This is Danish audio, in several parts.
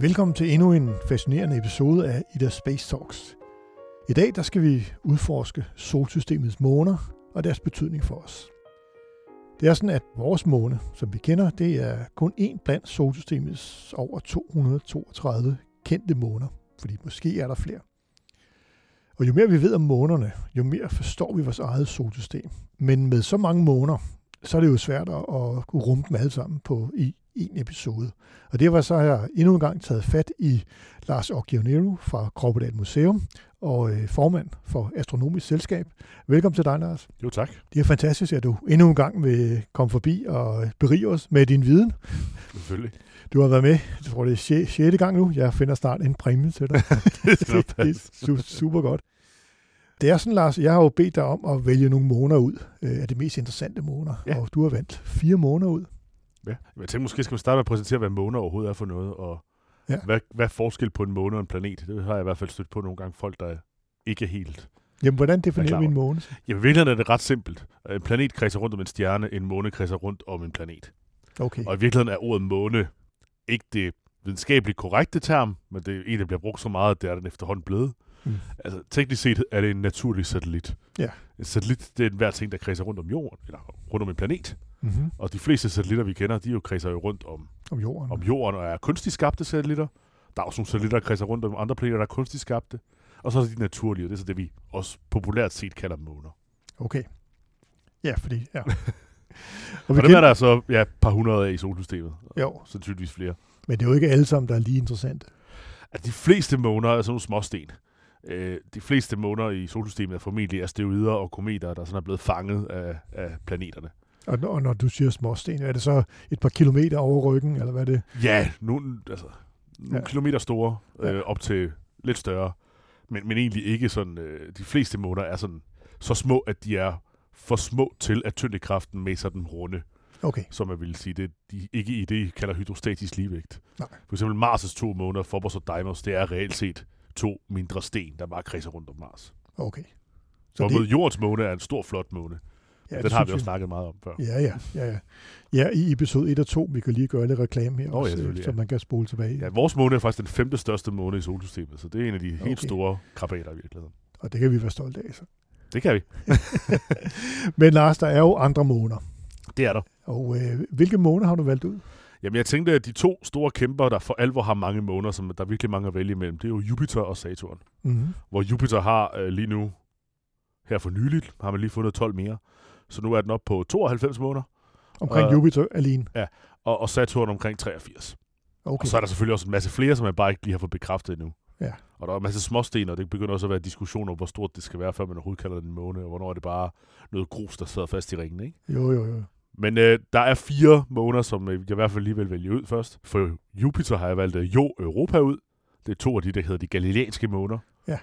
Velkommen til endnu en fascinerende episode af Ida Space Talks. I dag der skal vi udforske solsystemets måner og deres betydning for os. Det er sådan, at vores måne, som vi kender, det er kun en blandt solsystemets over 232 kendte måner, fordi måske er der flere. Og jo mere vi ved om månerne, jo mere forstår vi vores eget solsystem. Men med så mange måner, så er det jo svært at kunne rumme dem alle sammen på i en episode. Og det var så har jeg endnu en gang taget fat i Lars Occhionero fra Kroppedal Museum og øh, formand for Astronomisk Selskab. Velkommen til dig, Lars. Jo, tak. Det er fantastisk, at du endnu en gang vil komme forbi og berige os med din viden. Selvfølgelig. Du har været med, jeg tror det er 6. gang nu. Jeg finder snart en præmie til dig. det, det, det er super godt. Det er sådan, Lars, jeg har jo bedt dig om at vælge nogle måneder ud øh, af de mest interessante måneder, ja. og du har valgt fire måneder ud. Ja, jeg tænker måske skal vi starte med at præsentere, hvad måner overhovedet er for noget, og ja. hvad, hvad er forskel på en måne og en planet? Det har jeg i hvert fald stødt på nogle gange folk, der ikke er helt Jamen, hvordan definerer vi en måne? Jamen, i virkeligheden er det ret simpelt. En planet kredser rundt om en stjerne, en måne kredser rundt om en planet. Okay. Og i virkeligheden er ordet måne ikke det videnskabeligt korrekte term, men det er en, der bliver brugt så meget, at det er den efterhånden blevet. Mm. Altså, teknisk set er det en naturlig satellit. Ja. En satellit, det er en hver ting, der kredser rundt om jorden, eller rundt om en planet. Mm-hmm. Og de fleste satellitter, vi kender, de jo kredser jo rundt om, om, jorden. om jorden, og er kunstigt skabte satellitter. Der er også nogle satellitter, der kredser rundt om andre planeter, der er kunstigt skabte. Og så er der de naturlige, og det er så det, vi også populært set kalder måner. Okay. Ja, fordi, ja. og, og dem er der så ja, et par hundrede af i solsystemet. Jo. Sandsynligvis flere. Men det er jo ikke alle sammen, der er lige interessante. At de fleste måner er sådan nogle småsten. Øh, de fleste måner i solsystemet er formentlig asteroider og kometer, der sådan er blevet fanget af, af planeterne. Og, og når du siger småsten, er det så et par kilometer over ryggen, eller hvad er det? Ja, nogle, altså, nogle ja. kilometer store, øh, ja. op til lidt større. Men, men egentlig ikke sådan, øh, de fleste måner er sådan så små, at de er for små til, at tyndekraften med dem runde. Okay. Som jeg vil sige, det de ikke i det, kalder hydrostatisk ligevægt. Nej. For eksempel Mars' to måneder, Phobos og Deimos, det er reelt set to mindre sten, der bare kredser rundt om Mars. Okay. Så det... Jordens måne er en stor, flot måne. Ja, den har vi også snakket meget om før. Ja, ja, ja, ja. Ja, i episode 1 og 2, vi kan lige gøre lidt reklame her, oh, også, ja, så man kan spole tilbage. Ja, vores måne er faktisk den femte største måne i solsystemet, så det er en af de okay. helt store krabater i virkeligheden. Og det kan vi være stolte af, så. Det kan vi. Men Lars, der er jo andre måner. Det er der. Og øh, hvilke måner har du valgt ud? Jamen, jeg tænkte, at de to store kæmper, der for alvor har mange måner, som der er virkelig mange at vælge imellem, det er jo Jupiter og Saturn. Mm-hmm. Hvor Jupiter har øh, lige nu, her for nyligt, har man lige fundet 12 mere. Så nu er den op på 92 måneder. Omkring uh, Jupiter alene? Ja, og, og Saturn omkring 83. Okay. Og så er der selvfølgelig også en masse flere, som man bare ikke lige har fået bekræftet endnu. Ja. Og der er en masse småsten, og det begynder også at være diskussioner om, hvor stort det skal være, før man overhovedet kalder den måne, og hvornår er det bare noget grus, der sidder fast i ringen, ikke? Jo, jo, jo. Men øh, der er fire måner, som jeg i hvert fald lige vil vælge ud først. For Jupiter har jeg valgt øh, Jo Europa ud. Det er to af de, der hedder de galileanske måner. Ja.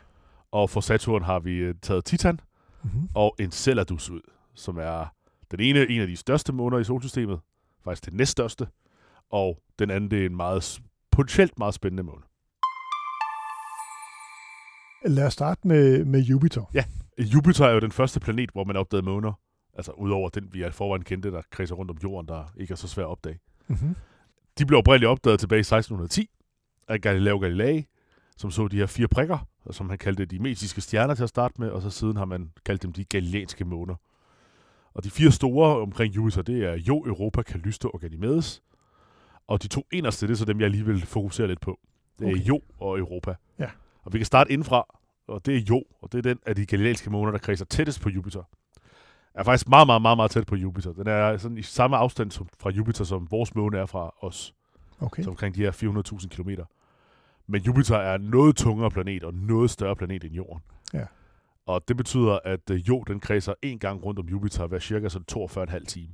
Og for Saturn har vi øh, taget Titan mm-hmm. og Enceladus ud, som er den ene en af de største måner i solsystemet. Faktisk den næststørste. Og den anden, det er en meget, potentielt meget spændende måne. Lad os starte med, med Jupiter. Ja, Jupiter er jo den første planet, hvor man opdagede måner. Altså udover den, vi er forvejen kendte, der kredser rundt om jorden, der ikke er så svært at opdage. Mm-hmm. De blev oprindeligt opdaget tilbage i 1610 af Galileo Galilei, som så de her fire prikker, som han kaldte de mesiske stjerner til at starte med, og så siden har man kaldt dem de galileanske måner. Og de fire store omkring Jupiter, det er Jo, Europa, Callisto og Ganymedes. Og de to eneste, det er så dem, jeg lige vil fokusere lidt på. Det er okay. Jo og Europa. Ja. Og vi kan starte indfra, og det er Jo, og det er den af de galileanske måner, der kredser tættest på Jupiter er faktisk meget, meget, meget, meget tæt på Jupiter. Den er sådan i samme afstand som, fra Jupiter, som vores måne er fra os. Okay. Så omkring de her 400.000 km. Men Jupiter er en noget tungere planet og noget større planet end Jorden. Ja. Og det betyder, at øh, Jo, den kredser en gang rundt om Jupiter hver cirka sådan 42,5 time.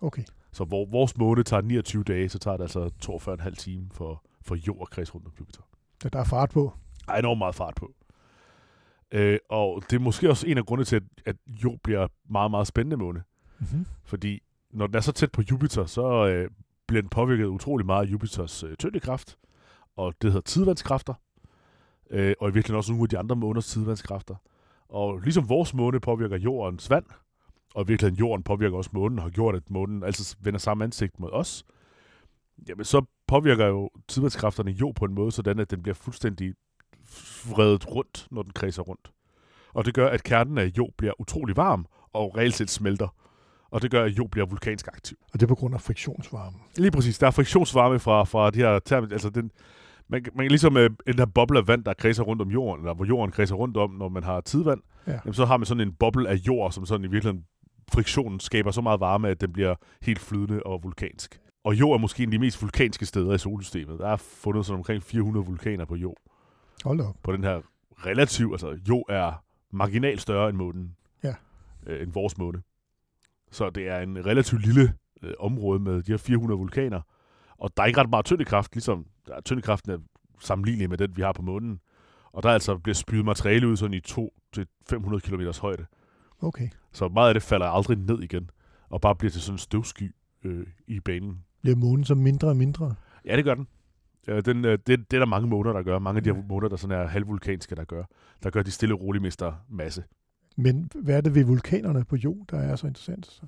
Okay. Så hvor vores måne tager 29 dage, så tager det altså 42,5 time for, for Jo at kredse rundt om Jupiter. Så der er fart på. Der er enormt meget fart på. Øh, og det er måske også en af grundene til, at, at Jo bliver meget, meget spændende måne. Mm-hmm. Fordi når den er så tæt på Jupiter, så øh, bliver den påvirket utrolig meget af Jupiters øh, tyngdekraft, og det hedder tidevandskræfter, øh, og i virkeligheden også nogle af de andre måners tidevandskræfter. Og ligesom vores måne påvirker jordens vand, og i virkeligheden jorden påvirker også månen, og har gjort, at månen altid vender samme ansigt mod os, jamen så påvirker jo tidevandskræfterne jo på en måde, sådan at den bliver fuldstændig vredet rundt, når den kredser rundt. Og det gør, at kernen af jo bliver utrolig varm, og reelt set smelter. Og det gør, at jo bliver vulkansk aktiv. Og det er på grund af friktionsvarme. Lige præcis. Der er friktionsvarme fra, fra de her term, altså den, man, man kan ligesom øh, den her boble af vand, der kredser rundt om jorden, eller hvor jorden kredser rundt om, når man har tidvand, Ja. jamen, så har man sådan en boble af jord, som sådan i virkeligheden friktionen skaber så meget varme, at den bliver helt flydende og vulkansk. Og jord er måske en af de mest vulkanske steder i solsystemet. Der er fundet sådan omkring 400 vulkaner på jord. Hold op. På den her relativ, altså jord er marginalt større end månen. Ja. Øh, end vores måne. Så det er en relativt lille øh, område med de her 400 vulkaner. Og der er ikke ret meget tyndekraft, ligesom der er tyndekraften er sammenlignelig med den, vi har på månen. Og der er altså bliver spydet materiale ud sådan i 2-500 km højde. Okay. Så meget af det falder aldrig ned igen, og bare bliver til sådan en støvsky øh, i banen. Bliver månen så mindre og mindre? Ja, det gør den. Øh, den øh, det, det er der mange måneder, der gør. Mange af de her Ja. måneder, der sådan er halvvulkanske, der gør. Der gør de stille og roligt mister masse. Men hvad er det ved vulkanerne på jord, der er så interessant? Så?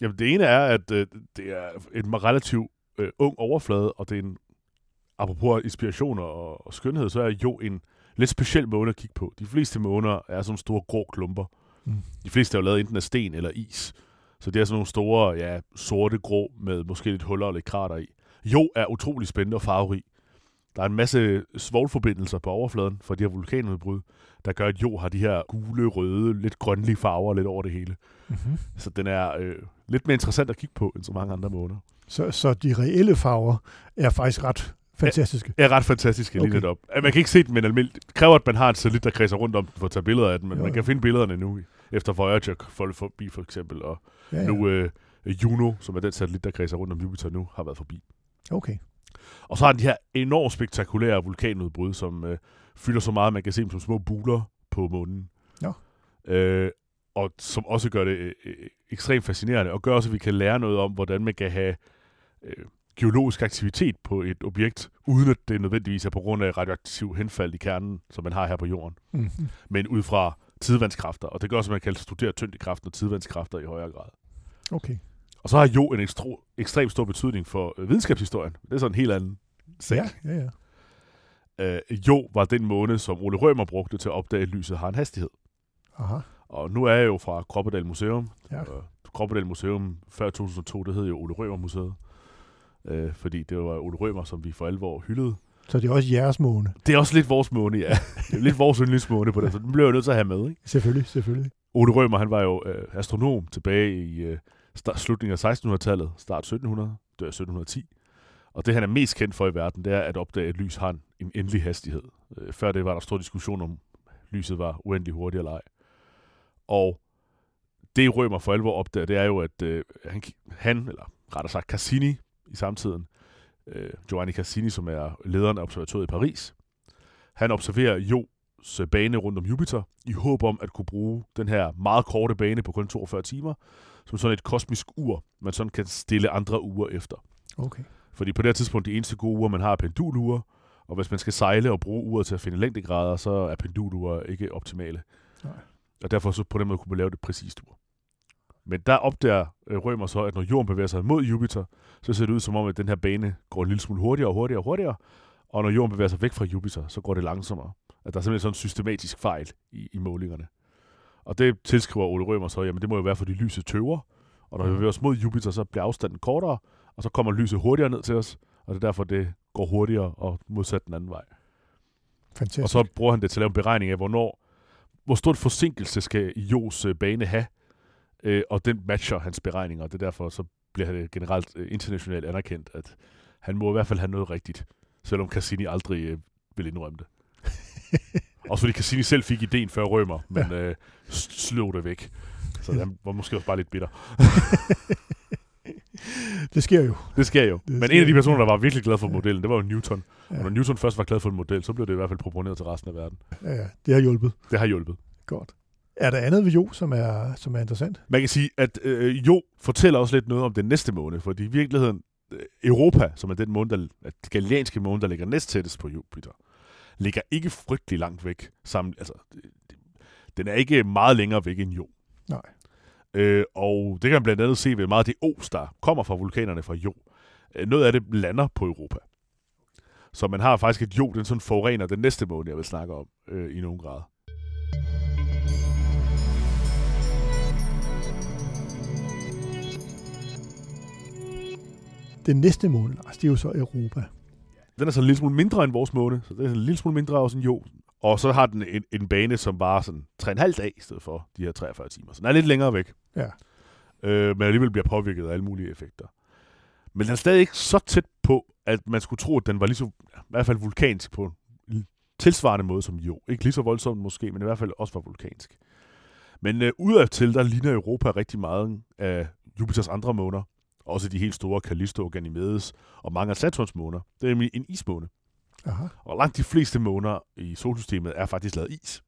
Jamen, det ene er, at øh, det er en relativt øh, ung overflade, og det er en, apropos inspiration og, og skønhed, så er jo en lidt speciel måne at kigge på. De fleste måner er sådan store grå klumper. Mm. De fleste er jo lavet enten af sten eller is. Så det er sådan nogle store, ja, sorte grå med måske lidt huller og lidt krater i. Jo er utrolig spændende og farverig. Der er en masse svovlforbindelser på overfladen for de her vulkanudbrud, der gør, at Jo har de her gule, røde, lidt grønlige farver lidt over det hele. Mm-hmm. Så den er øh, lidt mere interessant at kigge på, end så mange andre måneder. Så, så de reelle farver er faktisk ret fantastiske. er ret fantastisk lige Okay. lidt op. At Man kan ikke se den, men almindeligt. Det kræver, at man har et satellit, der kredser rundt om den for at tage billeder af den, men Jo, man kan finde billederne nu, efter Voyager for forbi for eksempel, og Ja, ja. ja. nu øh, Juno, som er den satellit, der kredser rundt om Jupiter nu, har været forbi. Okay. Og så har de her enormt spektakulære vulkanudbrud, som øh, fylder så meget, at man kan se dem som små buler på månen. Nå. Øh, og som også gør det øh, øh, ekstremt fascinerende, og gør også, at vi kan lære noget om, hvordan man kan have øh, geologisk aktivitet på et objekt, uden at det nødvendigvis er på grund af radioaktiv henfald i kernen, som man har her på jorden, Mm-hmm. men ud fra tidevandskræfter. Og det gør også, at man kan studere tyngdekraften og tidevandskræfter i højere grad. Okay. Og så har jo en ekstro, ekstremt stor betydning for øh, videnskabshistorien. Det er sådan en helt anden sag. Ja, ja, ja. øh, jo var den måned, som Ole Rømer brugte til at opdage, at lyset har en hastighed. Aha. Og nu er jeg jo fra Kroppedal Museum. Ja. Og Kroppedal Museum før 2002, det hed jo Ole Rømer Museet. Øh, fordi det var Ole Rømer, som vi for alvor hyldede. Så det er også jeres måne. Det er også lidt vores måne, ja. det er lidt vores yndlingsmåne på det, så den bliver jeg nødt til at have med. Ikke? Selvfølgelig, selvfølgelig. Ole Rømer, han var jo øh, astronom tilbage i øh, start, slutningen af 1600-tallet, start 1700, dør 1710. Og det, han er mest kendt for i verden, det er at opdage, at lys har en, en endelig hastighed. Øh, før det var der stor diskussion om, lyset var uendelig hurtigt eller ej. Og det Rømer for alvor opdager, det er jo, at øh, han, han, eller rettere sagt Cassini i samtiden, øh, Giovanni Cassini, som er lederen af observatoriet i Paris, han observerer Jos bane rundt om Jupiter, i håb om at kunne bruge den her meget korte bane på kun 42 timer, som sådan et kosmisk ur, man sådan kan stille andre uger efter. Okay. Fordi på det her tidspunkt, de eneste gode uger, man har er pendulure, og hvis man skal sejle og bruge uret til at finde længdegrader, så er pendulurer ikke optimale. Nej. Og derfor så på den måde kunne man lave det præcist ur. Men der opdager øh, Rømer så, at når jorden bevæger sig mod Jupiter, så ser det ud som om, at den her bane går en lille smule hurtigere og hurtigere og hurtigere, og når jorden bevæger sig væk fra Jupiter, så går det langsommere. At der er simpelthen sådan en systematisk fejl i, i målingerne. Og det tilskriver Ole Rømer så, jamen det må jo være, fordi lyset tøver, og når vi Mhm. bevæger os mod Jupiter, så bliver afstanden kortere, og så kommer lyset hurtigere ned til os, og det er derfor, det går hurtigere og modsat den anden vej. Fantastisk. Og så bruger han det til at lave en beregning af, hvornår, hvor stort forsinkelse skal Jos øh, bane have, øh, og den matcher hans beregninger, og det er derfor, så bliver det generelt øh, internationalt anerkendt, at han må i hvert fald have noget rigtigt, selvom Cassini aldrig øh, vil indrømme det. Også fordi Cassini selv fik ideen før Rømer, men ja. øh, slog det væk. Så han var måske også bare lidt bitter. det sker jo. Det sker jo. Det Men sker en af de personer, der var virkelig glad for modellen, det var jo Newton. Ja. Og når Newton først var glad for en model, så blev det i hvert fald proponeret til resten af verden. Ja, ja. Det har hjulpet. Det har hjulpet. Godt. Er der andet ved Jo, som er, som er interessant? Man kan sige, at øh, Jo fortæller også lidt noget om den næste måned, fordi i virkeligheden øh, Europa, som er den måned, der, den galileanske måned, der ligger næst tættest på Jupiter, ligger ikke frygtelig langt væk. Sammen, altså, den er ikke meget længere væk end Jo. Nej. Øh, og det kan man blandt andet se ved meget af det os, der kommer fra vulkanerne fra Jo. Øh, noget af det lander på Europa. Så man har faktisk et Jo, den sådan forurener den næste måned, jeg vil snakke om øh, i nogen grad. Den næste måned, Lars, det er jo så Europa. Den er så en lille smule mindre end vores måne, så det er en lille smule mindre også end Jo. Og så har den en, en bane, som var sådan 3,5 dag i stedet for de her 43 timer. Så den er lidt længere væk. Ja. Øh, men alligevel bliver påvirket af alle mulige effekter. Men den er stadig ikke så tæt på, at man skulle tro, at den var lige så, i hvert fald vulkansk på en tilsvarende måde som Jo. Ikke lige så voldsomt måske, men i hvert fald også var vulkansk. Men øh, udadtil, der ligner Europa rigtig meget af Jupiters andre måner. Også de helt store Callisto, Ganymedes og mange af Saturns måner. Det er nemlig en ismåne. Aha. Og langt de fleste måner i solsystemet er faktisk lavet is.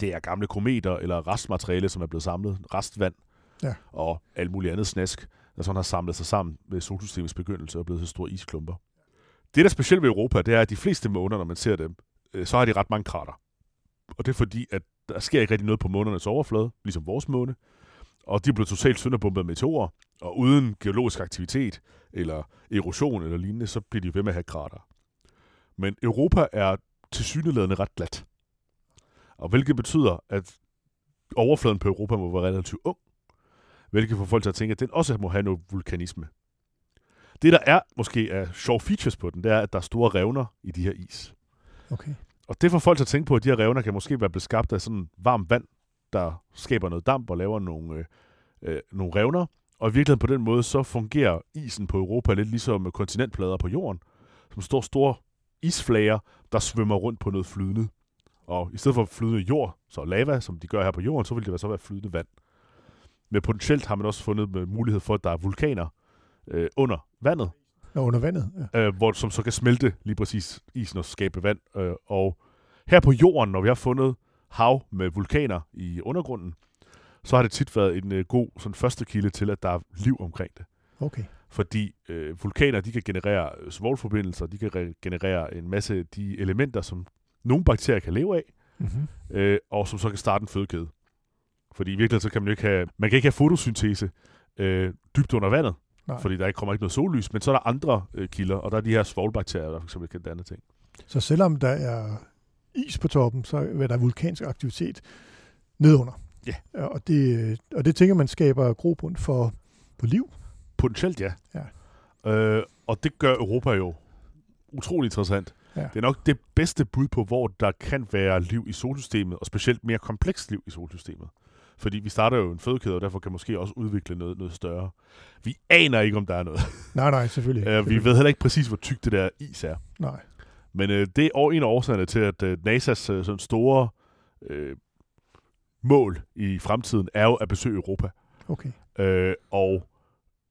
Det er gamle kometer eller restmateriale, som er blevet samlet, restvand ja. og alt muligt andet snask, der sådan har samlet sig sammen ved solsystemets begyndelse og blevet så store isklumper. Det, der er specielt ved Europa, det er, at de fleste måner, når man ser dem, øh, så har de ret mange krater. Og det er fordi, at der sker ikke rigtig noget på månernes overflade, ligesom vores måne. Og de blevet totalt sønderbumpet af meteorer, og uden geologisk aktivitet, eller erosion eller lignende, så bliver de ved med at have krater. Men Europa er til syneladende ret glat. Og hvilket betyder, at overfladen på Europa må være relativt ung, hvilket får folk til at tænke, at den også må have noget vulkanisme. Det, der er måske er sjov features på den, det er, at der er store revner i de her is. Okay. Og det får folk til at tænke på, at de her revner kan måske være beskabt af sådan varmt vand, der skaber noget damp og laver nogle, øh, øh, nogle revner. Og i virkeligheden på den måde, så fungerer isen på Europa lidt ligesom kontinentplader på jorden, som står store isflager, der svømmer rundt på noget flydende. Og i stedet for flydende jord, så lava, som de gør her på jorden, så vil det så være flydende vand. Men potentielt har man også fundet med mulighed for, at der er vulkaner øh, under vandet. Ja, under vandet, ja. Øh, hvor, som så kan smelte lige præcis isen og skabe vand. Øh, og her på jorden, når vi har fundet hav med vulkaner i undergrunden, så har det tit været en øh, god sådan første kilde til, at der er liv omkring det. Okay. Fordi øh, vulkaner, de kan generere svovlforbindelser, de kan generere en masse af de elementer, som nogle bakterier kan leve af, mm-hmm. øh, og som så kan starte en fødekæde. Fordi i virkeligheden så kan man jo ikke have, man kan ikke have fotosyntese øh, dybt under vandet, Nej. fordi der ikke kommer ikke noget sollys, men så er der andre øh, kilder, og der er de her svovlbakterier, der for eksempel kan danne ting. Så selvom der er is på toppen, så er der vulkansk aktivitet nedunder. Ja. Og det, og det tænker man skaber grobund for, for liv. Potentielt ja. ja. Øh, og det gør Europa jo utrolig interessant. Ja. Det er nok det bedste bud på, hvor der kan være liv i solsystemet, og specielt mere komplekst liv i solsystemet. Fordi vi starter jo en fødekæde, og derfor kan måske også udvikle noget, noget større. Vi aner ikke, om der er noget. Nej, nej, selvfølgelig. Uh, vi ved heller ikke præcis, hvor tykt det der is er. Nej. Men uh, det er en af årsagerne til, at uh, NASA's uh, sådan store uh, mål i fremtiden er jo at besøge Europa. Okay. Uh, og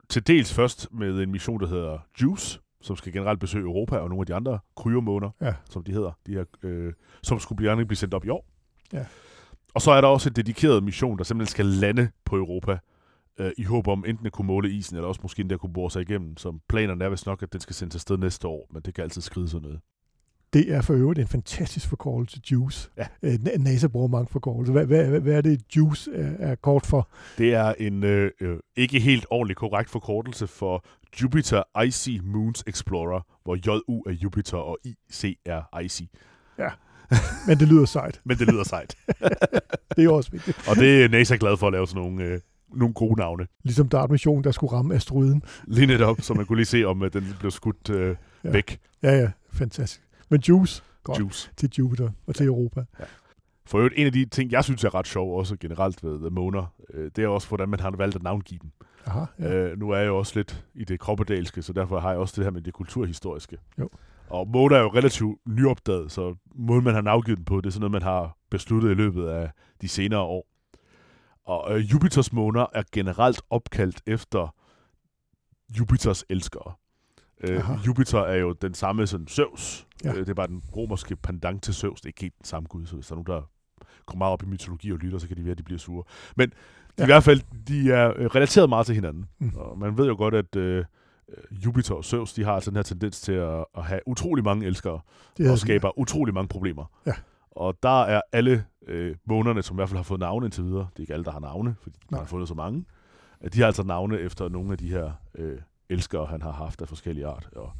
til dels først med en mission, der hedder JUICE, som skal generelt besøge Europa og nogle af de andre kryomåner, ja. som de hedder, de her, øh, som skulle blive, blive sendt op i år. Ja. Og så er der også en dedikeret mission, der simpelthen skal lande på Europa, øh, i håb om enten at kunne måle isen, eller også måske endda kunne bore sig igennem, som planerne er vist nok, at den skal sendes afsted næste år, men det kan altid skride sådan noget. Det er for øvrigt en fantastisk forkortelse, JUICE. Ja. Øh, NASA bruger mange forkortelser. Hvad, hvad, hvad er det, JUICE er, er kort for? Det er en øh, øh, ikke helt ordentlig korrekt forkortelse for Jupiter Icy Moons Explorer, hvor JU er Jupiter og IC er Icy. Ja, men det lyder sejt. men det lyder sejt. det er også vigtigt. Og det er NASA glad for at lave sådan nogle, øh, nogle gode navne. Ligesom DART mission, der skulle ramme asteroiden. Lige netop, så man kunne lige se, om øh, den blev skudt øh, ja. væk. Ja, ja, fantastisk. Men Juice, godt Juice. til Jupiter og til Europa. Ja. For øvrigt, en af de ting, jeg synes er ret sjov, også generelt ved The Måner, øh, det er også, hvordan man har valgt at navngive dem. Aha, ja. øh, nu er jeg jo også lidt i det kroppedalske, så derfor har jeg også det her med det kulturhistoriske. Jo. Og måner er jo relativt nyopdaget, så måden man har navgivet den på, det er sådan noget, man har besluttet i løbet af de senere år. Og øh, Jupiters måner er generelt opkaldt efter Jupiters elskere. Øh, Aha. Jupiter er jo den samme som Zeus. Ja. Ja. Øh, det er bare den romerske pendant til Zeus. Det er ikke helt den samme gud, så hvis der er nogen, der går meget op i mytologi og lytter, så kan de være, at de bliver sure. Men ja. Ja. i hvert fald, de er øh, relateret meget til hinanden. Mm. Og man ved jo godt, at øh, Jupiter og Zeus, de har altså den her tendens til at, at have utrolig mange elskere Det og skaber utrolig mange problemer. Ja. Og der er alle øh, månerne, som i hvert fald har fået navne indtil videre, det er ikke alle, der har navne, fordi man Nej. har fundet så mange, de har altså navne efter nogle af de her øh, elskere, han har haft af forskellige art. Og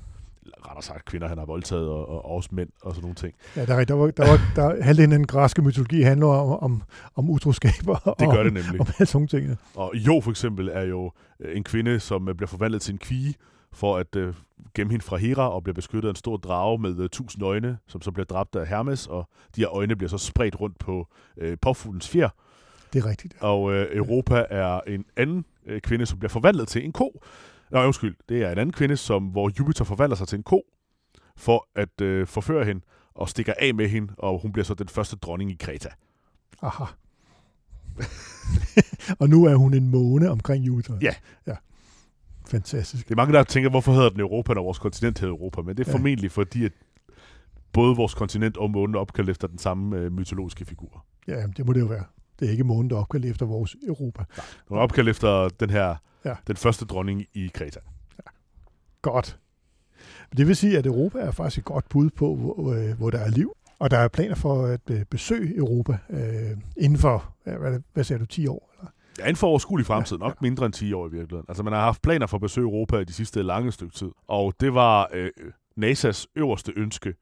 eller rettere sagt kvinder, han har voldtaget, og, og også mænd og sådan nogle ting. Ja, der, er, der var, der var, der, halvdelen af den græske mytologi handler om, om, om utroskaber Det og gør det nemlig. om alle sådan ting. Og Jo for eksempel er jo øh, en kvinde, som øh, bliver forvandlet til en kvige, for at øh, gemme hende fra Hera og bliver beskyttet af en stor drage med øh, tusind øjne, som så bliver dræbt af Hermes, og de her øjne bliver så spredt rundt på øh, påfuglens fjer. Det er rigtigt. Og øh, Europa er en anden øh, kvinde, som bliver forvandlet til en ko. Nå, undskyld. Det er en anden kvinde, som, hvor Jupiter forvandler sig til en ko, for at øh, forføre hende, og stikker af med hende, og hun bliver så den første dronning i Kreta. Aha. og nu er hun en måne omkring Jupiter. Ja. Ja. Fantastisk. Det er mange, der tænker, hvorfor hedder den Europa, når vores kontinent hedder Europa? Men det er Ja. formentlig fordi, at både vores kontinent og månen opkaldt efter den samme øh, mytologiske figur. Ja, det må det jo være. Det er ikke månen, der er opkaldt efter vores Europa. Den er opkaldt efter den her, Ja. den første dronning i Kreta. Godt. Det vil sige, at Europa er faktisk et godt bud på, hvor, øh, hvor der er liv. Og der er planer for at øh, besøge Europa øh, inden for, ja, hvad, hvad siger du, 10 år? Eller? Ja, inden for overskuelig fremtid, Ja, nok mindre end 10 år i virkeligheden. Altså, man har haft planer for at besøge Europa i de sidste lange stykke tid. Og det var øh, NASA's øverste ønske,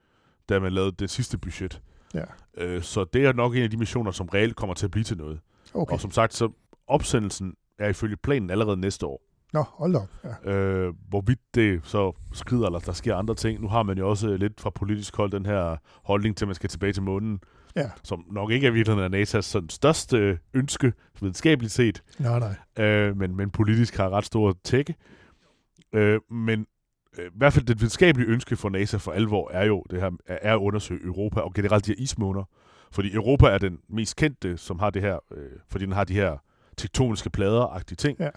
da man lavede det sidste budget. Ja. Øh, så det er nok en af de missioner, som reelt kommer til at blive til noget. Okay. Og som sagt, så opsendelsen er ifølge planen allerede næste år. Nå, hold op. Ja. Øh, hvorvidt det så skrider, eller der sker andre ting. Nu har man jo også lidt fra politisk hold den her holdning til, at man skal tilbage til månen, ja. som nok ikke er virkeligheden af NASA's sådan største ønske, videnskabeligt set, Nej, nej. øh, men, men politisk har ret stor tække. Øh, men i hvert fald det videnskabelige ønske for NASA for alvor er jo det her, er at undersøge Europa og generelt de her ismåner. Fordi Europa er den mest kendte, som har det her, øh, fordi den har de her tektoniske plader-agtige ting. Ja.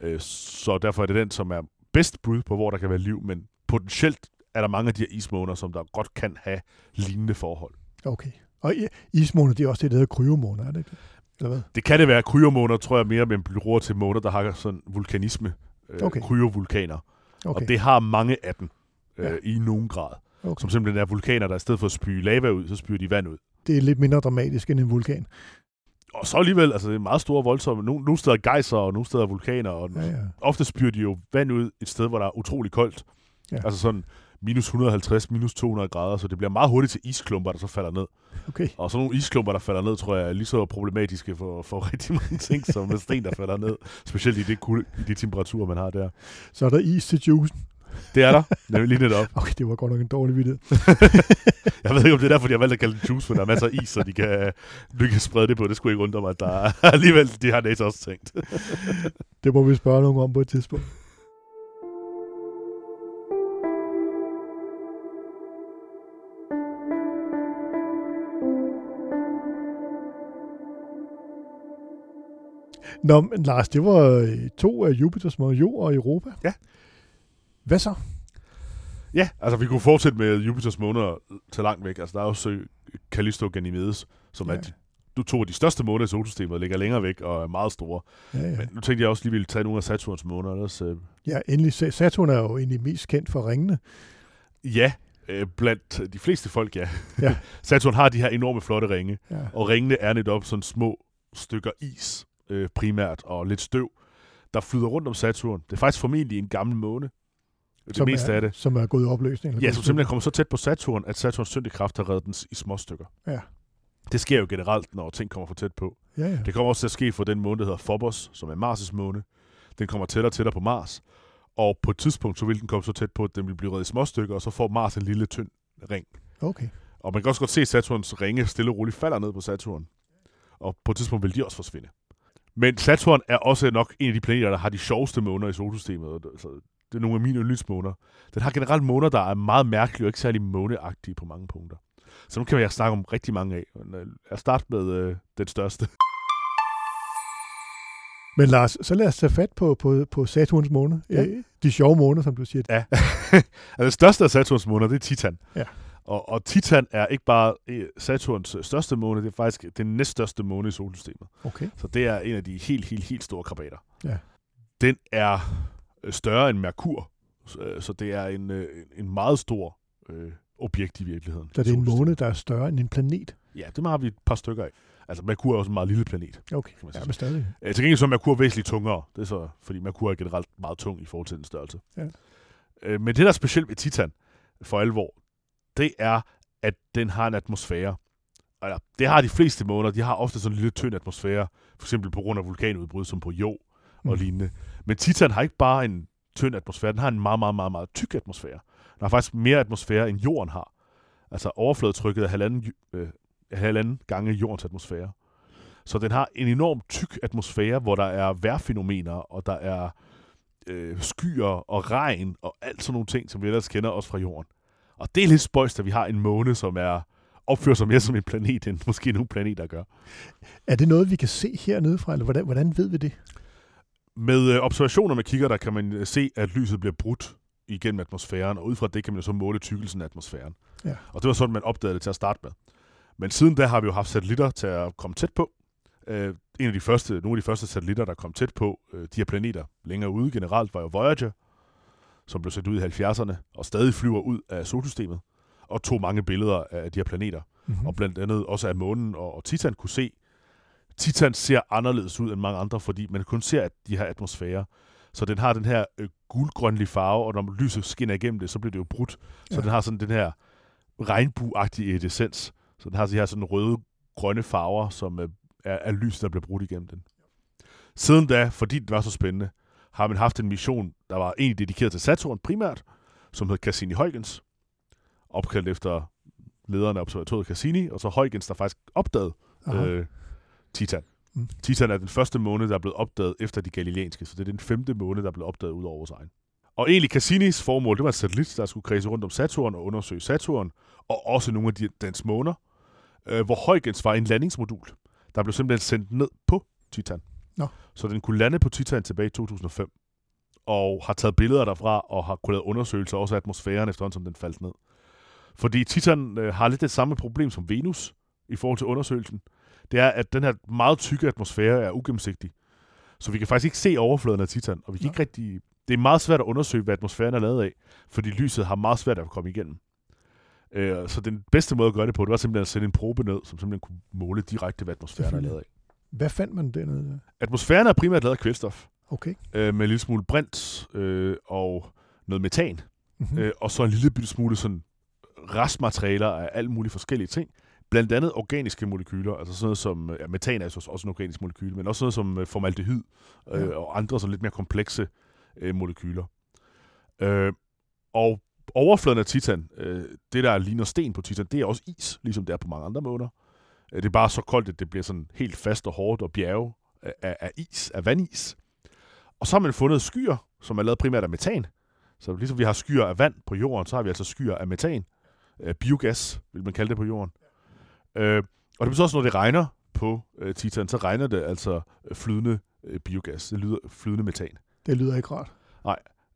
Øh, så derfor er det den, som er bedst bud på, hvor der kan være liv, men potentielt er der mange af de her ismåner, som der godt kan have lignende forhold. Okay. Og ismåner, det er også det, der hedder kryomåner, er det ikke det? Eller hvad? Det kan det være kryomåner, tror jeg mere, men bruger til måner, der har sådan vulkanisme. Øh, Okay. Kryovulkaner. Okay. Og det har mange af dem øh, Ja. i nogen grad. okay. Som simpelthen er vulkaner, der i stedet for at spyge lava ud, så spyger de vand ud. det er lidt mindre dramatisk end en vulkan. Og så alligevel, altså det er meget store voldsomme. Nogle, nogle steder er gejser, og nogle steder er vulkaner. Og Ja, ja. ofte spyrer de jo vand ud et sted, hvor der er utrolig koldt. Ja. Altså sådan minus 150, minus 200 grader, så det bliver meget hurtigt til isklumper, der så falder ned. Okay. Og sådan nogle isklumper, der falder ned, tror jeg er lige så problematiske for, for rigtig mange ting, som med sten, der falder ned. Specielt i, det kul, i de temperaturer, man har der. Så er der is til juicen. Det er der, nemlig lige netop. Okay, det var godt nok en dårlig vidighed. Jeg ved ikke, om det er derfor, de har valgt at kalde det juice, men der er masser af is, så de kan, de kan sprede det på. Det skulle ikke undre mig, at der er, alligevel, de har NASA også tænkt. Det må vi spørge nogen om på et tidspunkt. Nå, men Lars, det var øh, to af Jupiters måder, Jo og Europa. Ja. Hvad så? Ja, altså vi kunne fortsætte med Jupiters måner til langt væk. Altså der er også Callisto og Ganymedes, som Ja. er de, du to af de største måner i solsystemet, ligger længere væk og er meget store. Ja, ja. Men nu tænkte jeg også lige ville tage nogle af Saturns måner. Ellers, øh, ja endelig. Sa- Saturn er jo egentlig mest kendt for ringene. ja, øh, blandt de fleste folk, ja. Ja. Saturn har de her enorme flotte ringe, Ja. og ringene er netop sådan små stykker is øh, primært, og lidt støv, der flyder rundt om Saturn. Det er faktisk formentlig en gammel måne. Det som meste er, af det. Som er gået i opløsning. eller Ja, som simpelthen kommer så tæt på Saturn, at Saturns tyngdekraft har reddet den i små stykker. Ja. Det sker jo generelt, når ting kommer for tæt på. Ja, ja. Det kommer også til at ske for den måne, der hedder Phobos, som er Mars' måne. Den kommer tættere og tættere på Mars. Og på et tidspunkt, så vil den komme så tæt på, at den vil blive reddet i små stykker, og så får Mars en lille tynd ring. Okay. Og man kan også godt se, at Saturns ringe stille og roligt falder ned på Saturn. Og på et tidspunkt vil de også forsvinde. Men Saturn er også nok en af de planeter, der har de sjoveste måner i solsystemet. Så Det er nogle af mine yndlingsmåner. Den har generelt måner, der er meget mærkelige og ikke særlig måneagtige på mange punkter. Så nu kan jeg snakke om rigtig mange af. Men, øh, Jeg starter med øh, den største. Men Lars, så lad os tage fat på, på, på Saturns måne. Ja. Øh, De sjove måner, som du siger. Ja. altså, den største af Saturns måner, det er Titan. Ja. Og, og Titan er ikke bare øh, Saturns øh, største måne, det er faktisk den næststørste måne i solsystemet. Okay. Så det er en af de helt, helt, helt store krabater. Ja. Den er øh, større end Merkur, så, det er en, en meget stor øh, objekt i virkeligheden. Så det er en måne, der er større end en planet. Ja, det har vi et par stykker af. Altså, Merkur er også en meget lille planet. Okay, Kan man ja, sige. men stadig. Øh, til gengæld så er Merkur væsentligt tungere. Det er så, fordi Merkur er generelt meget tung i forhold til den størrelse. Ja. Øh, men det, der er specielt ved Titan, for alvor, det er, at den har en atmosfære. Eller, det har de fleste måneder. De har ofte sådan en lille tynd atmosfære. For eksempel på grund af vulkanudbrud, som på Jo og Mm. lignende. Men Titan har ikke bare en tynd atmosfære. Den har en meget, meget, meget, meget tyk atmosfære. Den har faktisk mere atmosfære, end jorden har. Altså overfladetrykket er halvanden, øh, halvanden gange jordens atmosfære. Så den har en enorm tyk atmosfære, hvor der er vejrfænomener, og der er øh, skyer og regn, og alt sådan nogle ting, som vi ellers kender også fra jorden. Og det er lidt spøjst, at vi har en måne, som er opfører sig mere som en planet, end måske nogle planeter gør. Er det noget, vi kan se hernede fra, eller hvordan, hvordan ved vi det? Med øh, observationer med kigger, der kan man øh, se, at lyset bliver brudt igennem atmosfæren, og ud fra det kan man jo så måle tykkelsen af atmosfæren. Ja. Og det var sådan, man opdagede det til at starte med. Men siden da har vi jo haft satellitter til at komme tæt på. Øh, en af de første, nogle af de første satellitter, der kom tæt på øh, de her planeter længere ude generelt, var jo Voyager, som blev sendt ud i 70'erne, og stadig flyver ud af solsystemet, og tog mange billeder af de her planeter Mm-hmm. og blandt andet også af månen og, og Titan kunne se. Titan ser anderledes ud end mange andre, fordi man kun ser at de her atmosfære. Så den har den her øh, guldgrønlige farve, og når lyset skinner igennem det, så bliver det jo brudt. Så Ja. den har sådan den her regnbueagtige essens. Så den har de her sådan røde, grønne farver, som øh, er, er lys, der bliver brudt igennem den. Siden da, fordi det var så spændende, har man haft en mission, der var egentlig dedikeret til Saturn primært, som hed Cassini-Huygens, opkaldt efter lederen af observatoriet Cassini, og så Huygens, der faktisk opdagede Aha. øh, Titan. Mm. Mm. Titan er den første måne, der er blevet opdaget efter de galileanske, så det er den femte måne, der er blevet opdaget ud over vores egen. Og egentlig Cassinis formål, det var en satellit, der skulle kredse rundt om Saturn og undersøge Saturn, og også nogle af de, dens måner, øh, hvor Huygens var en landingsmodul, der blev simpelthen sendt ned på Titan. Nå. Så den kunne lande på Titan tilbage i 2005, og har taget billeder derfra, og har kunnet lave undersøgelser også af atmosfæren, efterhånden som den faldt ned. Fordi Titan øh, har lidt det samme problem som Venus i forhold til undersøgelsen. Det er, at den her meget tykke atmosfære er ugennemsigtig. Så vi kan faktisk ikke se overfladen af Titan, og vi kan Nå. ikke rigtig... Det er meget svært at undersøge, hvad atmosfæren er lavet af, fordi lyset har meget svært at komme igennem. Øh, så den bedste måde at gøre det på, det var simpelthen at sende en probe ned, som simpelthen kunne måle direkte, hvad atmosfæren er lavet af. Hvad fandt man dernede? Atmosfæren er primært lavet af kvælstof, Okay. øh, med en lille smule brint øh, og noget metan, Mm-hmm. mm. øh, og så en lille bitte smule sådan restmaterialer af alle mulige forskellige ting. Blandt andet organiske molekyler, altså sådan noget som, ja, metan er så også en organisk molekyl, men også noget som øh, formaldehyd øh, Ja. og andre sådan lidt mere komplekse øh, molekyler. Øh, og overfladen af Titan, øh, det der ligner sten på Titan, det er også is, ligesom det er på mange andre måder. Øh, det er bare så koldt, at det bliver sådan helt fast og hårdt og bjerge af, af, is, af vandis. Og så har man fundet skyer, som er lavet primært af metan. Så ligesom vi har skyer af vand på jorden, så har vi altså skyer af metan. Øh, biogas, vil man kalde det på jorden. Øh, og det betyder også, når det regner på øh, Titan, så regner det altså øh, flydende øh, biogas. Det lyder flydende metan. Det lyder ikke rart.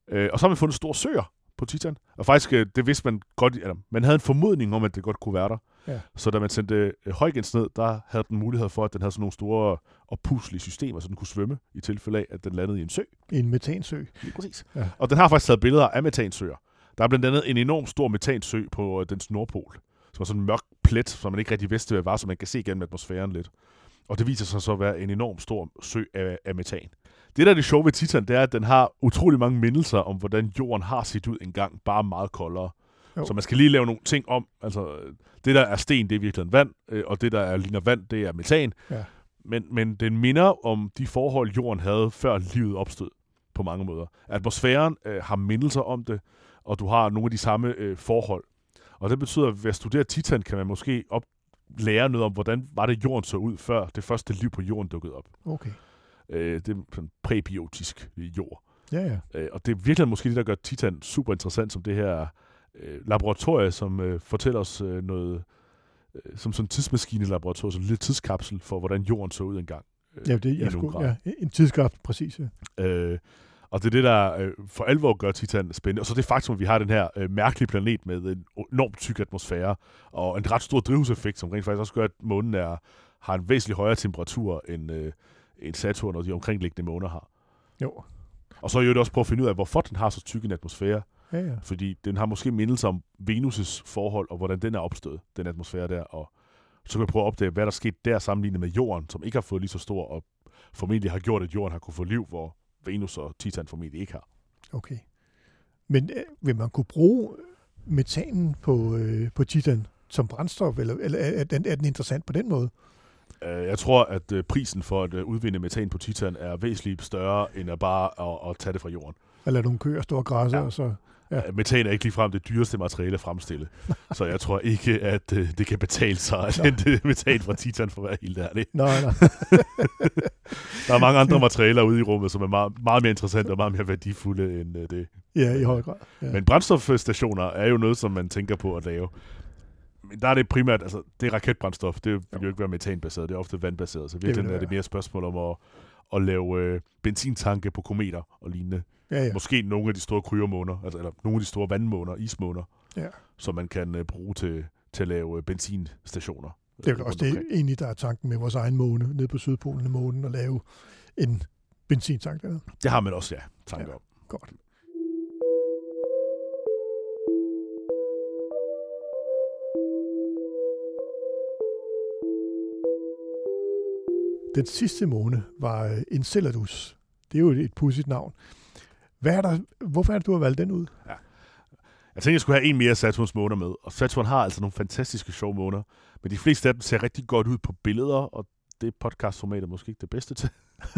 Øh, og så har man fundet store søer på Titan. Og faktisk, øh, det vidste man godt, eller man havde en formodning om, at det godt kunne være der. Ja. Så da man sendte øh, Huygens ned, der havde den mulighed for, at den havde sådan nogle store oppuslige systemer, så den kunne svømme i tilfælde af, at den landede i en sø. En metansø. Lige præcis. Ja. Og den har faktisk taget billeder af metansøer. Der er blandt andet en enorm stor metansø på øh, dens nordpol, som er sådan en mørk plet, som man ikke rigtig vidste, hvad var, så man kan se gennem atmosfæren lidt. Og det viser sig så at være en enorm stor sø af, af metan. Det, der er det sjove ved Titan, det er, at den har utrolig mange mindelser om, hvordan jorden har set ud engang, bare meget koldere. Jo. Så man skal lige lave nogle ting om. Altså, det, der er sten, det er virkelig vand, øh, og det, der er, ligner vand, det er metan. Ja. Men, men den minder om de forhold, jorden havde, før livet opstod på mange måder. Atmosfæren øh, har mindelser om det, og du har nogle af de samme øh, forhold. Og det betyder, at ved at studere Titan, kan man måske op lære noget om, hvordan var det, jorden så ud, før det første liv på jorden dukkede op. Okay. Øh, det er sådan præbiotisk jord. Ja, ja. Øh, og det er virkelig måske det, der gør Titan super interessant som det her øh, laboratorie, som øh, fortæller os øh, noget, øh, som sådan en tidsmaskine-laboratorium, sådan en lille tidskapsel for, hvordan jorden så ud engang. Øh, Ja, det, nogen skulle, grad. ja, en tidskraft, præcis. Ja. Øh, og det er det, der øh, for alvor gør Titan spændende. Og så det faktum, at vi har den her øh, mærkelige planet med en enormt tyk atmosfære, og en ret stor drivhuseffekt, som rent faktisk også gør, at månen er, har en væsentligt højere temperatur, end, øh, end Saturn og de omkringliggende måner har. Jo. Og så er det også på at finde ud af, hvorfor den har så tyk en atmosfære. Ja, ja. Fordi den har måske mindelse om Venus' forhold, og hvordan den er opstået, den atmosfære der. Og så kan vi prøve at opdage, hvad der skete der sammenlignet med Jorden, som ikke har fået lige så stor, og formentlig har gjort, at Jorden har kunne få liv, hvor Venus og Titan formentlig ikke har. Okay. Men øh, vil man kunne bruge metanen på, øh, på Titan som brændstof, eller, eller er, den, er den interessant på den måde? Øh, Jeg tror, at øh, prisen for at øh, udvinde metan på Titan er væsentligt større, end at bare at, at tage det fra Jorden. Eller nogle køer stå og græsse, Ja. ja. og så... Ja. Metan er ikke ligefrem det dyreste materiale at fremstille. så jeg tror ikke, at øh, det kan betale sig at hente metan fra Titan, for at være helt ærlig. Nej, nej. Der er mange andre materialer ude i rummet, som er meget, meget mere interessante og meget mere værdifulde end øh, det. Ja, i høj grad. Ja. Men brændstofstationer er jo noget, som man tænker på at lave. Men der er det primært, altså det er raketbrændstof, det vil jo ikke være metanbaseret, det er ofte vandbaseret, så virkelig det er det mere spørgsmål om at, at lave øh, benzintanke på kometer og lignende. ja, ja. Måske nogle af de store kryomåner, altså, eller nogle af de store vandmåner, ismåner, Ja. som man kan øh, bruge til, til at lave øh, benzinstationer. Det er øh, vel også det egentlig, der er tanken med vores egen måne, nede på Sydpolen af månen, og lave en benzintank dernede. Det har man også, ja, tanker Ja. om. Godt. Den sidste måne var øh, Enceladus. Det er jo et, pudsigt navn. Hvad er der, hvorfor er det, du har valgt den ud? Jeg tænkte, jeg skulle have en mere Saturns måner med, og Saturn har altså nogle fantastiske sjove måner, men de fleste af dem ser rigtig godt ud på billeder, og det podcastformat er måske ikke det bedste til.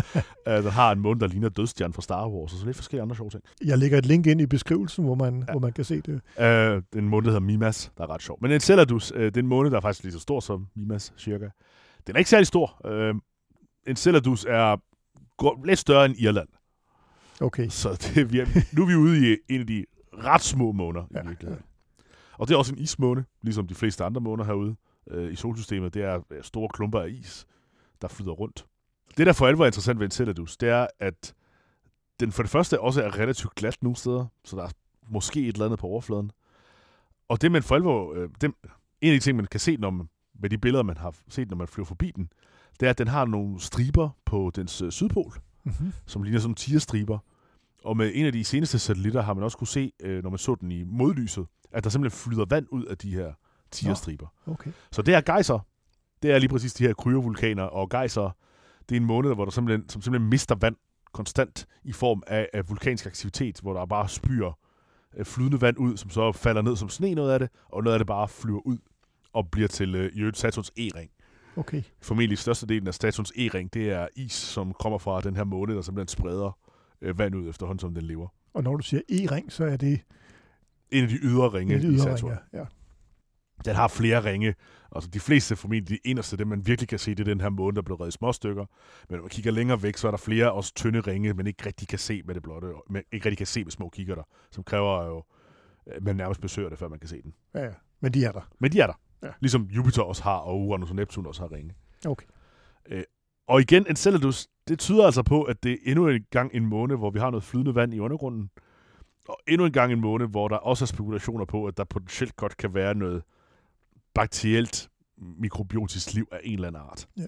den har en måne, der ligner dødstjernen fra Star Wars, og så lidt forskellige andre sjove ting. Jeg lægger et link ind i beskrivelsen, hvor man, ja. Ja. hvor man kan se det. Uh, det er en måne, der hedder Mimas, der er ret sjov. Men Enceladus, uh, det er en måne, der er faktisk lige så stor som Mimas, cirka. Den er ikke særlig stor. Uh, Enceladus er lidt større end Irland, Okay. så det vi er, nu er vi ude i en af de ret små måner Ja, i virkeligheden. Og det er også en ismåne, ligesom de fleste andre måner herude øh, i solsystemet. Det er øh, store klumper af is, der flyder rundt. Det, der for alvor er interessant ved Enceladus, det er, at den for det første også er relativt glat nogle steder, så der er måske et eller andet på overfladen. Og det, man for alvor, øh, det, en af de ting, man kan se når man, med de billeder, man har set, når man flyver forbi den, det er, at den har nogle striber på dens øh, sydpol, Mm-hmm. som ligner sådan tierstriber. Og med en af de seneste satellitter har man også kunne se, øh, når man så den i modlyset, at der simpelthen flyder vand ud af de her tierstriber. Okay. Så det er gejser. Det er lige præcis de her kryovulkaner, og gejser, det er en måned, hvor der simpelthen, som simpelthen mister vand konstant i form af, af vulkansk aktivitet, hvor der bare spyr øh, flydende vand ud, som så falder ned som sne noget af det, og noget af det bare flyver ud og bliver til øh, i øvrigt Saturns E-ring. Okay. Formentlig størstedelen af Saturns E-ring, det er is, som kommer fra den her måne, der simpelthen spreder øh, vand ud efterhånden, som den lever. Og når du siger E-ring, så er det En af de ydre ringe i ydre Saturn. ring. Ja. Den har flere ringe. Altså de fleste formentlig de inderste, det man virkelig kan se, det er den her måne, der blev reddet i små stykker. Men når man kigger længere væk, så er der flere også tynde ringe, men ikke rigtig kan se med det blotte, men ikke rigtig kan se med små kikkerter, som kræver jo, at man nærmest besøger det, før man kan se den. ja, ja. Men de er der. Men de er der. Ja. Ligesom Jupiter også har, og Uranus og Neptun også har ringe. Okay. Og igen, Enceladus, det tyder altså på, at det er endnu en gang en måne, hvor vi har noget flydende vand i undergrunden. Og endnu en gang en måne, hvor der også er spekulationer på, at der potentielt godt kan være noget bakterielt mikrobiotisk liv af en eller anden art. Ja.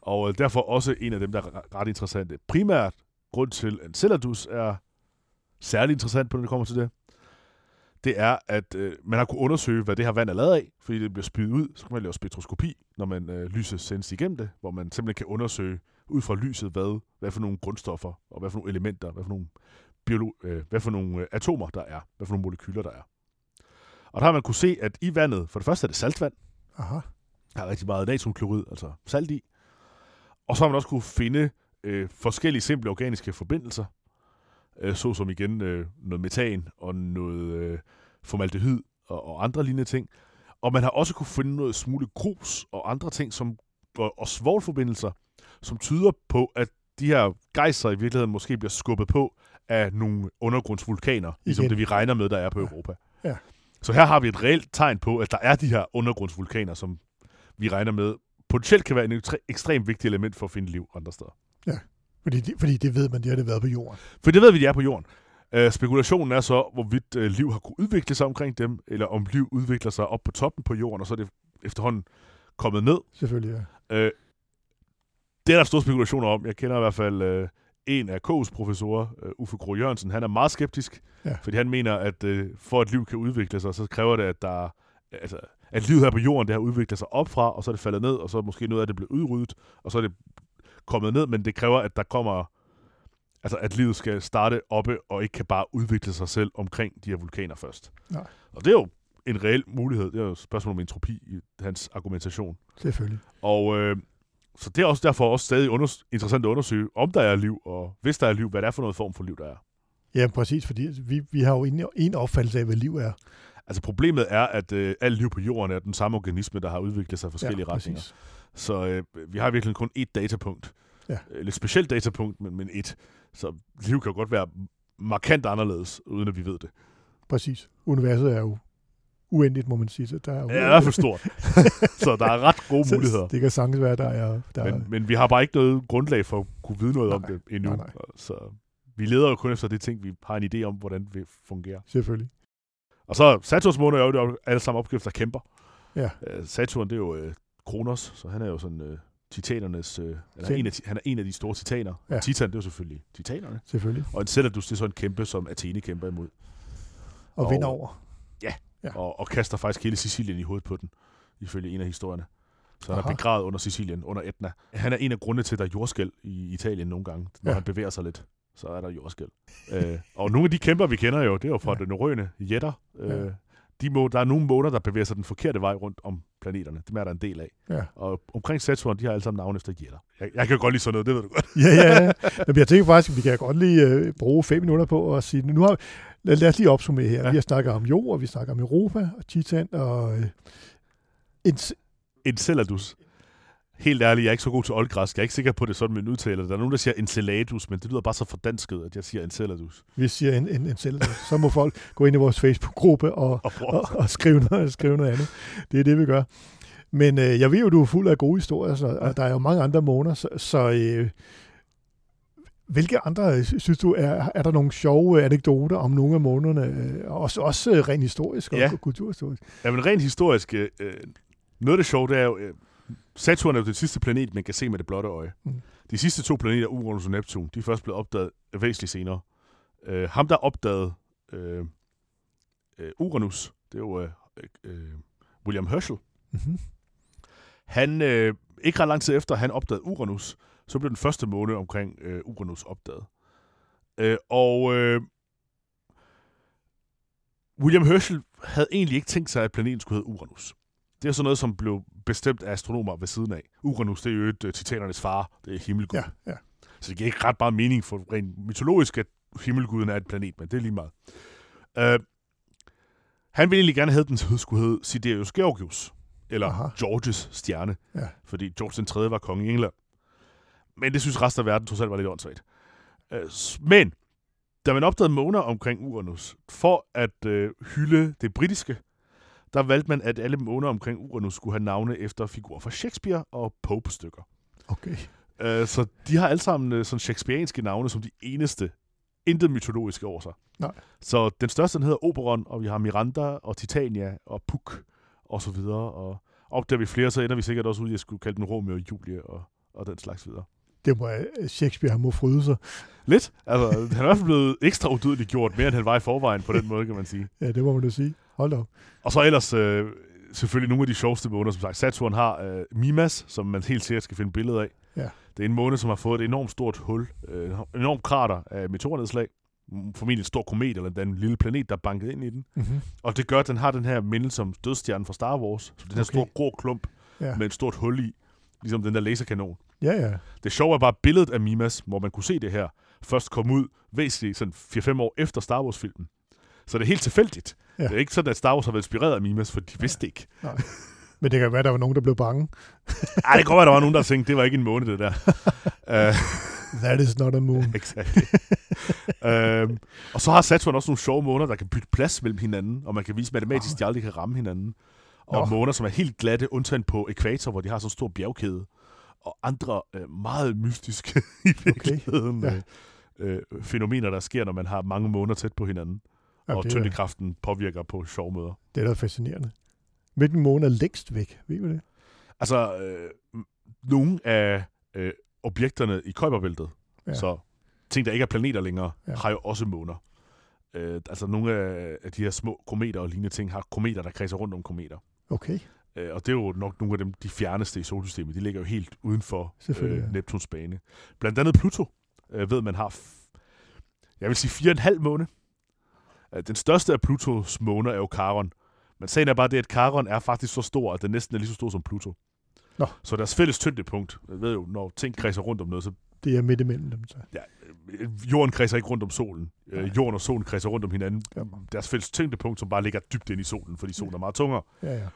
Og øh, derfor også en af dem, der er re- ret interessante. Primært grund til, Enceladus er særlig interessant på, når det kommer til det, det er, at øh, man har kunnet undersøge, hvad det her vand er lavet af, fordi det bliver spydet ud. Så kan man lave spektroskopi, når man øh, lyset sendes igennem det, hvor man simpelthen kan undersøge ud fra lyset, hvad, hvad for nogle grundstoffer, og hvad for nogle elementer, hvad for nogle, biolo- øh, hvad for nogle øh, atomer der er, hvad for nogle molekyler der er. Og der har man kunne se, at i vandet, for det første er det saltvand, Aha. der er rigtig meget natriumklorid, altså salt i. Og så har man også kunne finde øh, forskellige simple organiske forbindelser, øh, såsom igen øh, noget metan og noget øh, formaldehyd og, og andre lignende ting. Og man har også kunne finde noget smule grus og andre ting, som, og, og svovlforbindelser, som tyder på, at de her gejser i virkeligheden måske bliver skubbet på af nogle undergrundsvulkaner, ligesom Igen. det vi regner med, der er på Ja. Europa. Ja. Så her har vi et reelt tegn på, at der er de her undergrundsvulkaner, som vi regner med potentielt kan være ekstre- ekstremt vigtigt element for at finde liv andre steder. Fordi, det, fordi det ved man, det har det været på jorden. For det ved vi, de er på jorden. Uh, spekulationen er så, hvorvidt uh, liv har kunnet udvikle sig omkring dem, eller om liv udvikler sig op på toppen på jorden, og så er det efterhånden kommet ned. Selvfølgelig, ja. Uh, det er der store spekulationer om. Jeg kender i hvert fald uh, en af K's professorer, uh, Uffe Gro Jørgensen. Han er meget skeptisk, Ja. fordi han mener, at uh, for at liv kan udvikle sig, så kræver det, at der altså, at livet her på jorden, det har udviklet sig op fra, og så er det faldet ned, og så er måske noget af det blevet udryddet, og så er det kommet ned, men det kræver, at der kommer altså at livet skal starte oppe, og ikke kan bare udvikle sig selv omkring de her vulkaner først. Nej. Og det er jo en reel mulighed. Det er jo et spørgsmål om entropi i hans argumentation. Selvfølgelig. Og øh, så det er også derfor også stadig under, interessant at undersøge, om der er liv, og hvis der er liv, hvad det er for noget form for liv, der er. Ja, præcis, fordi vi, vi har jo en, en opfattelse af, hvad liv er. Altså problemet er, at øh, alt liv på jorden er den samme organisme, der har udviklet sig i forskellige ja, retninger. præcis. Så øh, vi har virkelig kun ét datapunkt. Ja. Øh, Lidt specielt datapunkt, men, men et. Så liv kan jo godt være markant anderledes, uden at vi ved det. Præcis. Universet er jo uendeligt, må man sige. Så der er jo, Det er fald stort. så der er ret gode muligheder. Det kan sagtens være, der er... Der er Men, men vi har bare ikke noget grundlag for at kunne vide noget om Nej, det endnu. nej, nej. Så vi leder jo kun efter de ting, vi har en idé om, hvordan det fungerer. selvfølgelig. Og så Saturns måner er jo det alle sammen opskrifter kæmper. Ja. Øh, Saturn, det er jo øh, Kronos, så han er jo sådan øh, titanernes... Øh, han, er en af, han er en af de store titaner. Ja. Ja. Titan, det er jo selvfølgelig titanerne. Selvfølgelig. Og Enceladus, det er så en kæmpe, som Athene kæmper imod. Og, Og- vinder over. Ja. Og, og kaster faktisk hele Sicilien i hovedet på den, ifølge en af historierne. Så han Aha. er begravet under Sicilien, under Etna. Han er en af grundene til, at der er jordskæl i Italien nogle gange. Når Ja. han bevæger sig lidt, så er der jordskæl. øh, og nogle af de kæmper, vi kender jo, det er jo fra Ja. ja. den norrøne jætter. Øh, Ja. De må, der er nogle måner, der bevæger sig den forkerte vej rundt om planeterne. Dem er der en del af. Ja. Og omkring Saturn, de har alle sammen navn efter jætter. Jeg, jeg kan godt lide sådan noget, det ved du godt. ja, ja, ja. Men jeg tænker faktisk, at vi kan godt lige øh, bruge fem minutter på at sige, nu har, lad, lad os lige opsummere her. Ja. Vi har snakket om jord, og vi snakker om Europa, og Titan, og øh, en, Enceladus. Helt ærligt, jeg er ikke så god til oldgræsk. Jeg er ikke sikker på, det sådan, man udtaler. Der er nogen, der siger Enceladus, men det lyder bare så fordansket, at jeg siger Enceladus. vi siger en, en, en selv, så må folk gå ind i vores Facebook-gruppe og, Og og, og skrive, noget, skrive noget andet. Det er det, vi gør. Men øh, jeg ved jo, du er fuld af gode historier, så, og der er jo mange andre måneder, så, så øh, hvilke andre, øh, synes du, er, er der nogle sjove anekdoter om nogle af månederne, øh, også, også øh, rent historisk og Ja. kulturhistorisk? Ja, men rent historisk, øh, øh, noget af det sjove, det er jo, øh, Saturn er jo den sidste planet, man kan se med det blotte øje. Mm. De sidste to planeter, Uranus og Neptun, de er først blevet opdaget væsentligt senere. Øh, ham, der opdagede øh, øh, Uranus, det er jo øh, øh, William Herschel. Mm-hmm. Han, øh, ikke ret lang tid efter, han opdagede Uranus, så blev den første måne omkring øh, Uranus opdaget. Øh, og øh, William Herschel havde egentlig ikke tænkt sig, at planeten skulle hedde Uranus. Det er sådan noget, som blev bestemt af astronomer ved siden af. Uranus, det er jo et uh, titanernes far, det er himmelgud. Ja, ja. Så det giver ikke ret meget mening for rent mytologisk, at himmelguden er et planet, men det er lige meget. Uh, han ville egentlig gerne have, den skulle hedde Siderius Georgius, eller Aha. Georges stjerne, Ja. fordi George den 3. var konge i England. Men det synes resten af verden trods alt var lidt åndssvagt. Uh, men, da man opdagede måner omkring Uranus, for at uh, hylde det britiske, der valgte man, at alle måner omkring Uranus skulle have navne efter figurer fra Shakespeare og Pope-stykker. Okay. Uh, så de har alle sammen uh, sådan shakespearianske navne som de eneste. Intet mytologiske over sig. Nej. Så den største den hedder Oberon, og vi har Miranda og Titania og Puck og så videre. Og opdager vi flere, så ender vi sikkert også ud i at skulle kalde den Romeo og Julie og, og den slags videre. Det må øh, Shakespeare han må fryde sig. Lidt. Altså, han er i hvert fald blevet ekstra udødeligt gjort, mere end han var i forvejen på den måde, kan man sige. Ja, det må man jo sige. Hold op. Og så ellers øh, selvfølgelig nogle af de sjoveste måner, som sagt. Saturn har øh, Mimas, som man helt sikkert skal finde billeder af. Ja. Det er en måne, som har fået et enormt stort hul, øh, enormt krater af meteornedslag. Formentlig en stor komet eller en lille planet, der er banket ind i den. Mm-hmm. Og det gør, at den har den her mindelse som dødstjernen fra Star Wars. Så den her Okay. store grå klump Ja. med et stort hul i. Ligesom den der laserkanon. ja, ja. Det sjove er bare billedet af Mimas, hvor man kunne se det her, først kom ud væsentligt sådan 4-5 år efter Star Wars-filmen. Så det er helt tilfældigt. Ja. Ja. Det er ikke sådan, at Star Wars har været inspireret af Mimas, for de vidste ikke. Men det kan være, at der var nogen, der blev bange. Ej, det kan være, der var nogen, der tænkte, det var ikke en måned, det der. uh, That is not a moon. exactly. øhm, og så har Saturn også nogle sjove måner, der kan bytte plads mellem hinanden, og man kan vise matematisk, at de aldrig kan ramme hinanden. Og Nå. måner, som er helt glatte, undtagen på ekvator, hvor de har sådan en stor bjergkæde. Og andre øh, meget mystiske i virkeligheden Ja. okay. øh, øh, fænomener, der sker, når man har mange måner tæt på hinanden. Ja, og det, tyndekraften påvirker på sjove måder. det er da fascinerende. Hvilken måne er længst væk? Ved du det? Altså, øh, nogle af øh, objekterne i Kuiperbæltet, Ja. så ting, der ikke er planeter længere, Ja. har jo også måner. Øh, altså, nogle af, de her små kometer og lignende ting har kometer, der kredser rundt om kometer. Okay, Øh, og det er jo nok nogle af dem, de fjerneste i solsystemet. De ligger jo helt uden for Selvfølgelig, ja. øh, Neptuns bane. Blandt andet Pluto øh, ved, man har, jeg vil sige, fire og en halv måne. Øh, den største af Plutos måner er jo Charon. Men sagen er bare det, at Charon er faktisk så stor, at den næsten er lige så stor som Pluto. Nå. Så deres fælles tyngdepunkt, jeg ved jo, når ting kredser rundt om noget, så det er midt imellem dem. Så. øh, jorden kredser ikke rundt om solen. Øh, jorden og solen kredser rundt om hinanden. Ja. Deres fælles tyngdepunkt, som bare ligger dybt ind i solen, fordi solen er meget tungere. Ja, ja.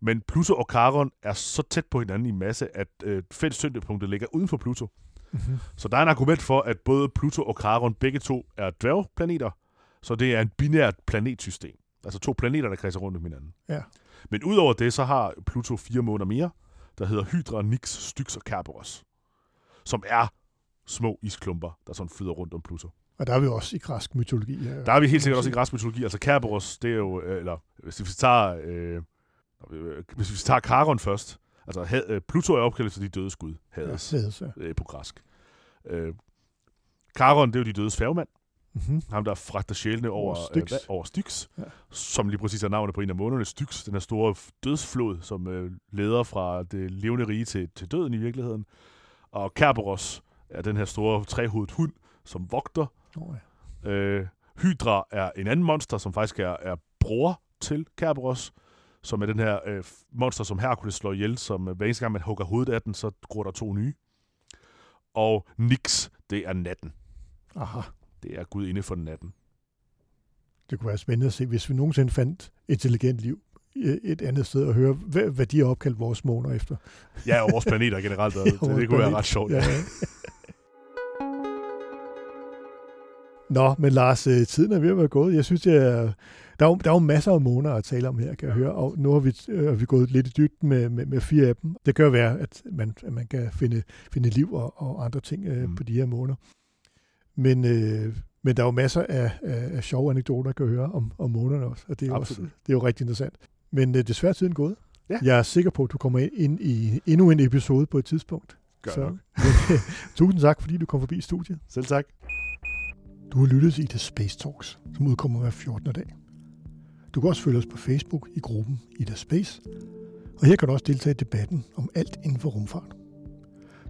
Men Pluto og Charon er så tæt på hinanden i masse, at øh, fælles tyngdepunktet ligger uden for Pluto. Mm-hmm. Så der er en argument for, at både Pluto og Charon begge to er dværgplaneter, så det er en binært planetsystem. Altså to planeter, der kredser rundt om hinanden. Ja. Men udover det, så har Pluto fire måneder mere, der hedder Hydra, Nix, Styx og Kerberos, som er små isklumper, der sådan flyder rundt om Pluto. Og der er vi også i græsk mytologi. Ja. Der er vi helt sikkert også i græsk mytologi. Altså Kerberos, det er jo, øh, eller hvis vi tager, øh, hvis vi tager Charon først, altså had, øh, Pluto er opkaldt efter de dødes gud, Hades, Ja, Hades, ja. øh, på græsk. Øh, Charon, det er jo de dødes færgemand, Mm-hmm. ham der fragter sjælene over, Over Styx. Øh, over Styx, Ja. som lige præcis er navnet på en af månederne, Styx, den her store dødsflod, som øh, leder fra det levende rige til, til døden i virkeligheden. Og Kerberos er den her store trehovedet hund, som vogter Oh, ja. Øh, Hydra er en anden monster, som faktisk er, er bror til Kerberos, som er den her øh, monster, som Hercules slår ihjel, som øh, hver eneste gang man hugger hovedet af den, så gror der to nye. Og Nix, det er natten. Aha. Det er Gud inde for natten. Det kunne være spændende at se, hvis vi nogensinde fandt intelligent liv et andet sted og høre, hvad, de har opkaldt vores måner efter. Ja, og vores planeter generelt. og det, Vores det kunne være planet. ret sjovt. Ja. Nå, men Lars, øh, tiden er ved at være gået. Jeg synes, er, der, er jo, der er jo masser af måneder at tale om her, kan jeg høre. Og nu har vi, øh, vi gået lidt i dybden med, med, med fire af dem. Det kan jo være, at man, at man kan finde, finde liv og, og andre ting øh. Mm. på de her måneder. Men, øh, men der er jo masser af, af, af sjove anekdoter, at kan høre om, om månederne også. Og det er, jo også, Absolut. det er jo rigtig interessant. Men øh, desværre er tiden gået. Ja. Jeg er sikker på, at du kommer ind i endnu en episode på et tidspunkt. Gør Så- nok. Tusind tak, fordi du kom forbi studiet. Selv tak. Du har lyttet til The Space Talks, som udkommer hver 14. dag. Du kan også følge os på Facebook i gruppen Ida Space, og her kan du også deltage i debatten om alt inden for rumfart.